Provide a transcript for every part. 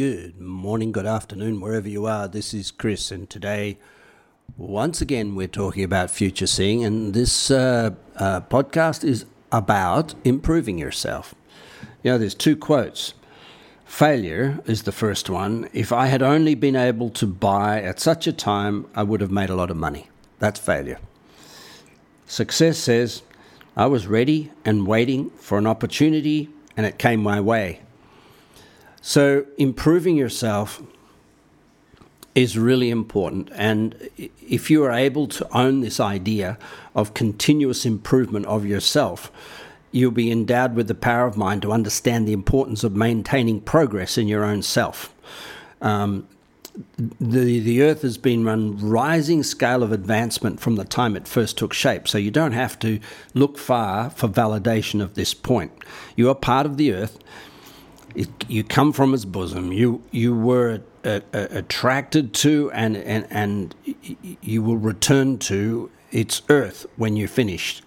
Good morning, good afternoon, wherever you are. This is Chris, and today, once again, we're talking about future seeing, and this uh, uh, podcast is about improving yourself. You know, there's two quotes. Failure is the first one. If I had only been able to buy at such a time, I would have made a lot of money. That's failure. Success says, I was ready and waiting for an opportunity, and it came my way. So, improving yourself is really important. And if you are able to own this idea of continuous improvement of yourself, you'll be endowed with the power of mind to understand the importance of maintaining progress in your own self. Um, the the earth has been on rising scale of advancement from the time it first took shape so you don't have to look far for validation of this point you are part of the earth it, you come from its bosom. You you were uh, uh, attracted to, and, and and you will return to its earth when you're finished.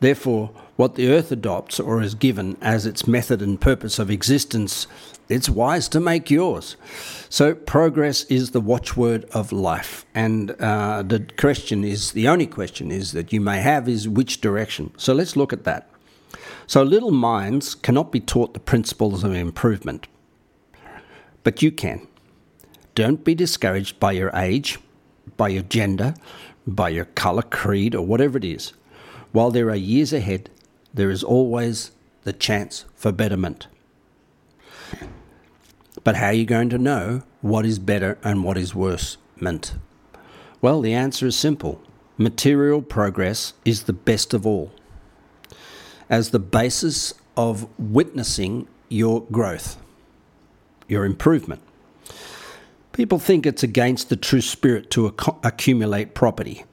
Therefore, what the earth adopts or is given as its method and purpose of existence, it's wise to make yours. So, progress is the watchword of life, and uh, the question is the only question is that you may have is which direction. So, let's look at that. So little minds cannot be taught the principles of improvement, but you can. Don't be discouraged by your age, by your gender, by your colour, creed, or whatever it is. While there are years ahead, there is always the chance for betterment. But how are you going to know what is better and what is worse meant? Well, the answer is simple material progress is the best of all as the basis of witnessing your growth, your improvement. People think it's against the true spirit to ac- accumulate property.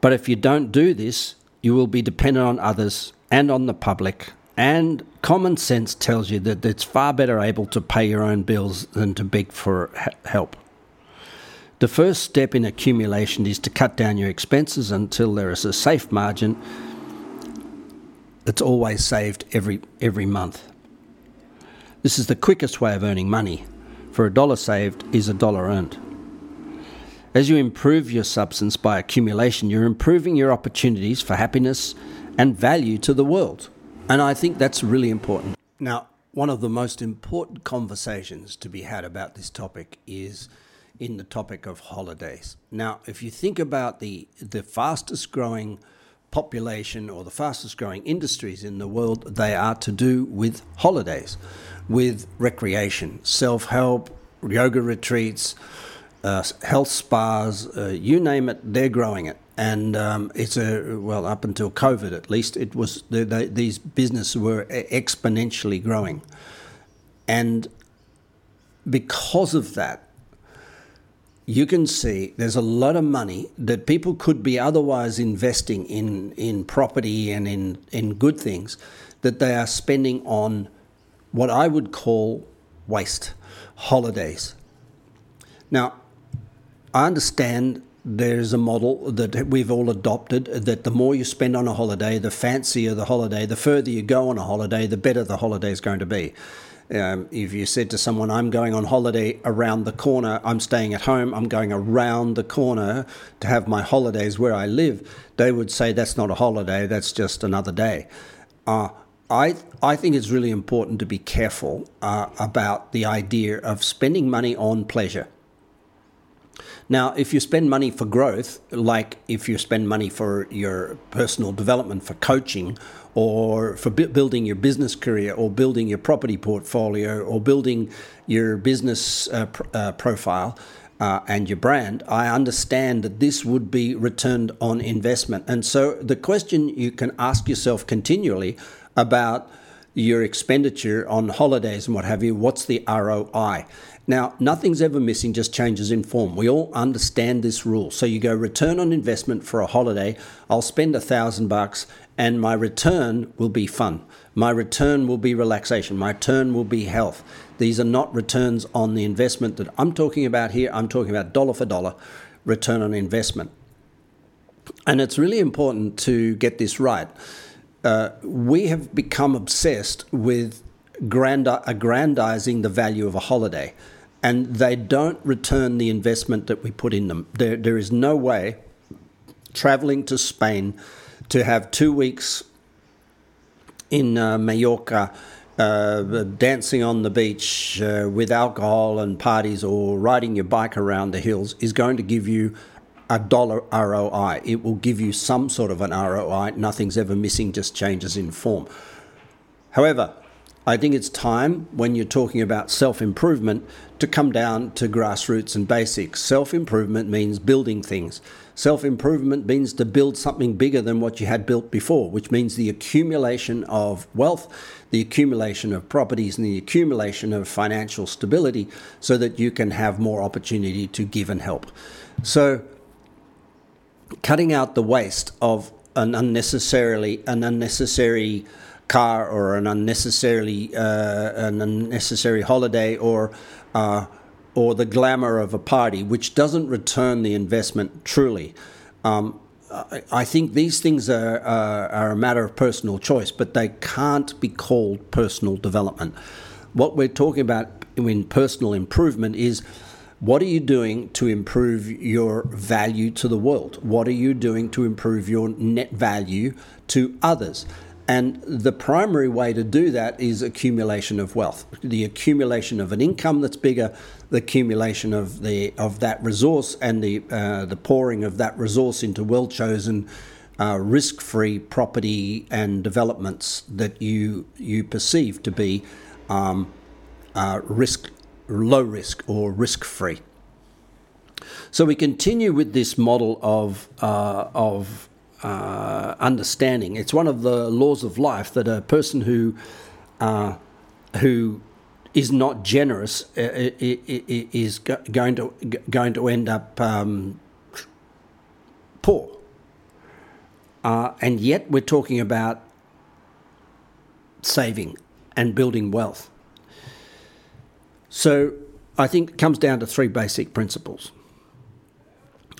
But if you don't do this, you will be dependent on others and on the public. And common sense tells you that it's far better able to pay your own bills than to beg for help. The first step in accumulation is to cut down your expenses until there is a safe margin that's always saved every every month. This is the quickest way of earning money, for a dollar saved is a dollar earned. As you improve your substance by accumulation, you're improving your opportunities for happiness and value to the world. And I think that's really important. Now, one of the most important conversations to be had about this topic is in the topic of holidays. Now, if you think about the the fastest growing population or the fastest growing industries in the world, they are to do with holidays, with recreation, self help, yoga retreats, uh, health spas, uh, you name it, they're growing it. And um, it's a, well, up until COVID at least, it was, these businesses were exponentially growing. And because of that, you can see there's a lot of money that people could be otherwise investing in in property and in in good things that they are spending on what I would call waste holidays. Now, I understand there's a model that we've all adopted that the more you spend on a holiday, the fancier the holiday, the further you go on a holiday, the better the holiday is going to be. Um, if you said to someone, I'm going on holiday around the corner, I'm staying at home, I'm going around the corner to have my holidays where I live, they would say that's not a holiday, that's just another day. Uh, I, I think it's really important to be careful uh, about the idea of spending money on pleasure. Now, if you spend money for growth, like if you spend money for your personal development, for coaching, or for building your business career, or building your property portfolio, or building your business uh, pr- uh, profile, uh, and your brand, I understand that this would be returned on investment. And so the question you can ask yourself continually about your expenditure on holidays and what have you, what's the ROI? Now, nothing's ever missing, just changes in form. We all understand this rule. So you go return on investment for a holiday. I'll spend a thousand bucks and my return will be fun. My return will be relaxation. My return will be health. These are not returns on the investment that I'm talking about here. I'm talking about dollar for dollar return on investment. And it's really important to get this right. Uh, we have become obsessed with grandi- aggrandizing the value of a holiday, and they don't return the investment that we put in them. There, there is no way traveling to Spain to have two weeks in uh, Mallorca. Uh, dancing on the beach uh, with alcohol and parties or riding your bike around the hills is going to give you a dollar ROI. It will give you some sort of an ROI. Nothing's ever missing, just changes in form. However, I think it's time when you're talking about self improvement to come down to grassroots and basics. Self improvement means building things. Self improvement means to build something bigger than what you had built before, which means the accumulation of wealth, the accumulation of properties, and the accumulation of financial stability so that you can have more opportunity to give and help. So, cutting out the waste of an unnecessarily an unnecessary car or an unnecessarily uh, an unnecessary holiday or uh, or the glamour of a party, which doesn't return the investment truly. Um, I, think these things are, are, are a matter of personal choice, but they can't be called personal development. What we're talking about in personal improvement is what are you doing to improve your value to the world? What are you doing to improve your net value to others? And the primary way to do that is accumulation of wealth, the accumulation of an income that's bigger, the accumulation of the of that resource, and the uh, the pouring of that resource into well chosen, uh, risk free property and developments that you you perceive to be um, uh, risk low risk or risk free. So we continue with this model of uh, of uh, understanding. It's one of the laws of life that a person who uh, who is not generous uh, is going to going to end up um, poor. Uh, and yet we're talking about saving and building wealth. So I think it comes down to three basic principles.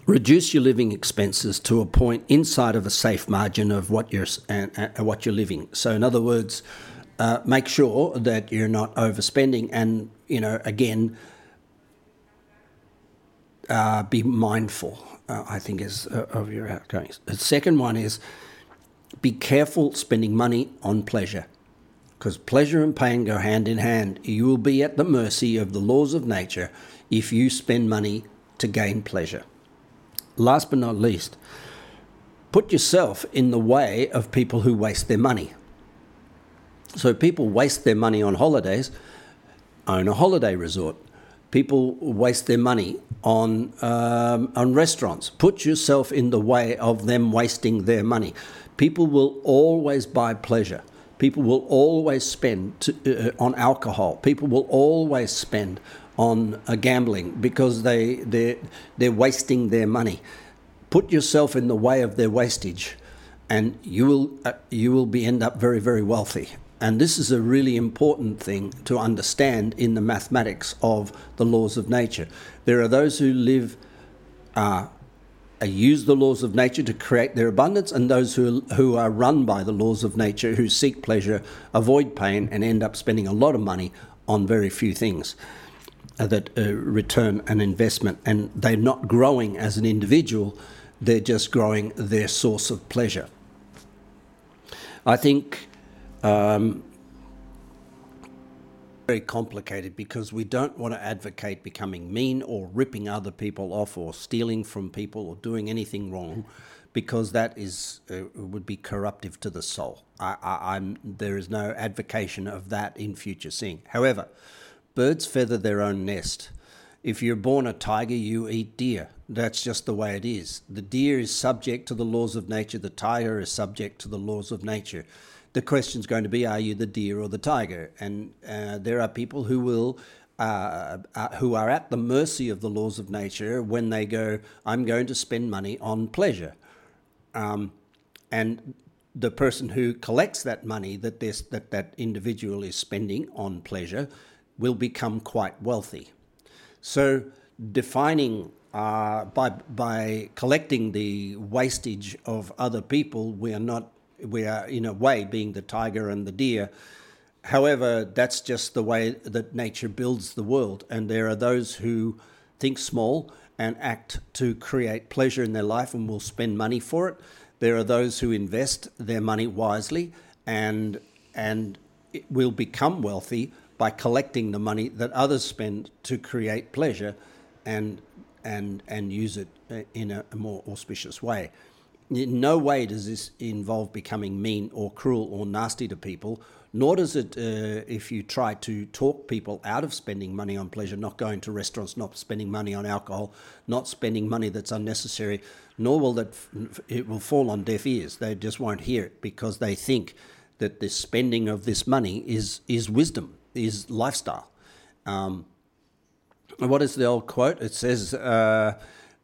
Reduce your living expenses to a point inside of a safe margin of what you're and what you're living. So, in other words, uh, make sure that you're not overspending, and you know, again, uh, be mindful. Uh, I think is uh, of your outgoings. The second one is be careful spending money on pleasure because pleasure and pain go hand in hand. You will be at the mercy of the laws of nature if you spend money to gain pleasure. Last but not least, put yourself in the way of people who waste their money. So people waste their money on holidays, own a holiday resort. People waste their money on um, on restaurants. Put yourself in the way of them wasting their money. People will always buy pleasure. People will always spend to, uh, on alcohol. People will always spend on uh, gambling because they they they're wasting their money. Put yourself in the way of their wastage, and you will uh, you will be end up very very wealthy. And this is a really important thing to understand in the mathematics of the laws of nature. There are those who live uh, use the laws of nature to create their abundance, and those who, who are run by the laws of nature, who seek pleasure, avoid pain, and end up spending a lot of money on very few things uh, that uh, return an investment. And they're not growing as an individual, they're just growing their source of pleasure. I think um, very complicated because we don't want to advocate becoming mean or ripping other people off or stealing from people or doing anything wrong because that is uh, would be corruptive to the soul. I, am there is no advocation of that in future seeing. However, birds feather their own nest. If you're born a tiger, you eat deer. That's just the way it is. The deer is subject to the laws of nature. The tiger is subject to the laws of nature the question is going to be: Are you the deer or the tiger? And uh, there are people who will. Uh, uh, who are at the mercy of the laws of nature when they go, I'm going to spend money on pleasure. Um, and the person who collects that money that, this, that that individual is spending on pleasure will become quite wealthy. So, defining uh, by, by collecting the wastage of other people, we are not we are in a way being the tiger and the deer However, that's just the way that nature builds the world, and there are those who think small and act to create pleasure in their life and will spend money for it. There are those who invest their money wisely and and will become wealthy by collecting the money that others spend to create pleasure and and and use it in a, a more auspicious way. In no way does this involve becoming mean or cruel or nasty to people, nor does it uh, if you try to talk people out of spending money on pleasure, not going to restaurants, not spending money on alcohol, not spending money that's unnecessary, nor will that it will fall on deaf ears. They just won't hear it because they think that the spending of this money is is wisdom, is lifestyle. Um, what is the old quote? It says. Uh,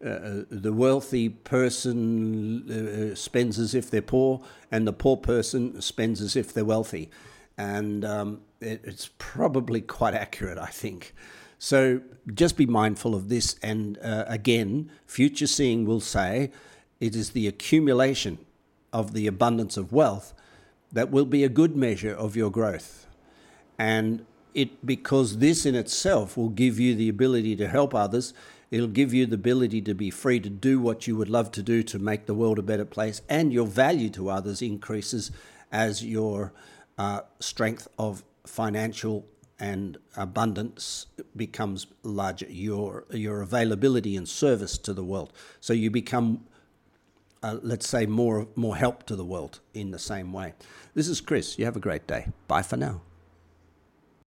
uh, the wealthy person uh, spends as if they're poor, and the poor person spends as if they're wealthy. And um, it, it's probably quite accurate, I think. So just be mindful of this. And uh, again, future seeing will say it is the accumulation of the abundance of wealth that will be a good measure of your growth. And it because this in itself will give you the ability to help others It'll give you the ability to be free to do what you would love to do to make the world a better place, and your value to others increases as your uh, strength of financial and abundance becomes larger. Your your availability and service to the world, so you become, uh, let's say, more more help to the world in the same way. This is Chris. You have a great day. Bye for now.